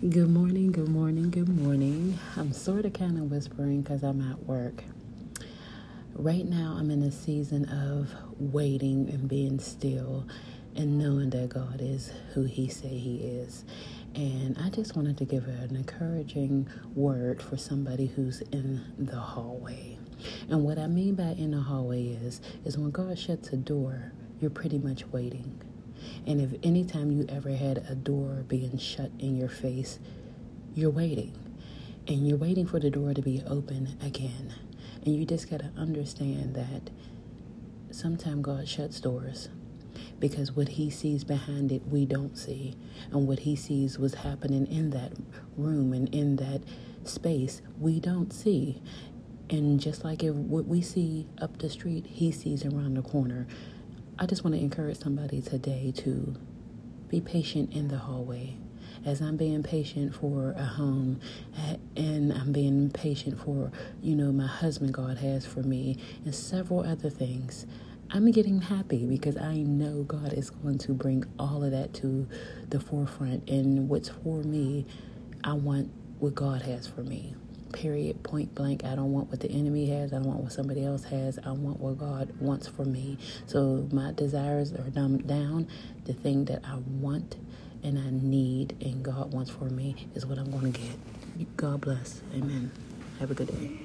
Good morning, good morning, good morning. I'm sort of kind of whispering because I'm at work. Right now, I'm in a season of waiting and being still and knowing that God is who He say He is. And I just wanted to give an encouraging word for somebody who's in the hallway. And what I mean by in the hallway is, is when God shuts a door, you're pretty much waiting. And if anytime you ever had a door being shut in your face, you're waiting. And you're waiting for the door to be open again. And you just got to understand that sometimes God shuts doors because what he sees behind it, we don't see. And what he sees was happening in that room and in that space, we don't see. And just like if what we see up the street, he sees around the corner. I just want to encourage somebody today to be patient in the hallway. As I'm being patient for a home and I'm being patient for, you know, my husband God has for me and several other things. I'm getting happy because I know God is going to bring all of that to the forefront. And what's for me, I want what God has for me period, point blank. I don't want what the enemy has. I don't want what somebody else has. I want what God wants for me. So my desires are dumbed down. The thing that I want and I need and God wants for me is what I'm going to get. God bless. Amen. Have a good day.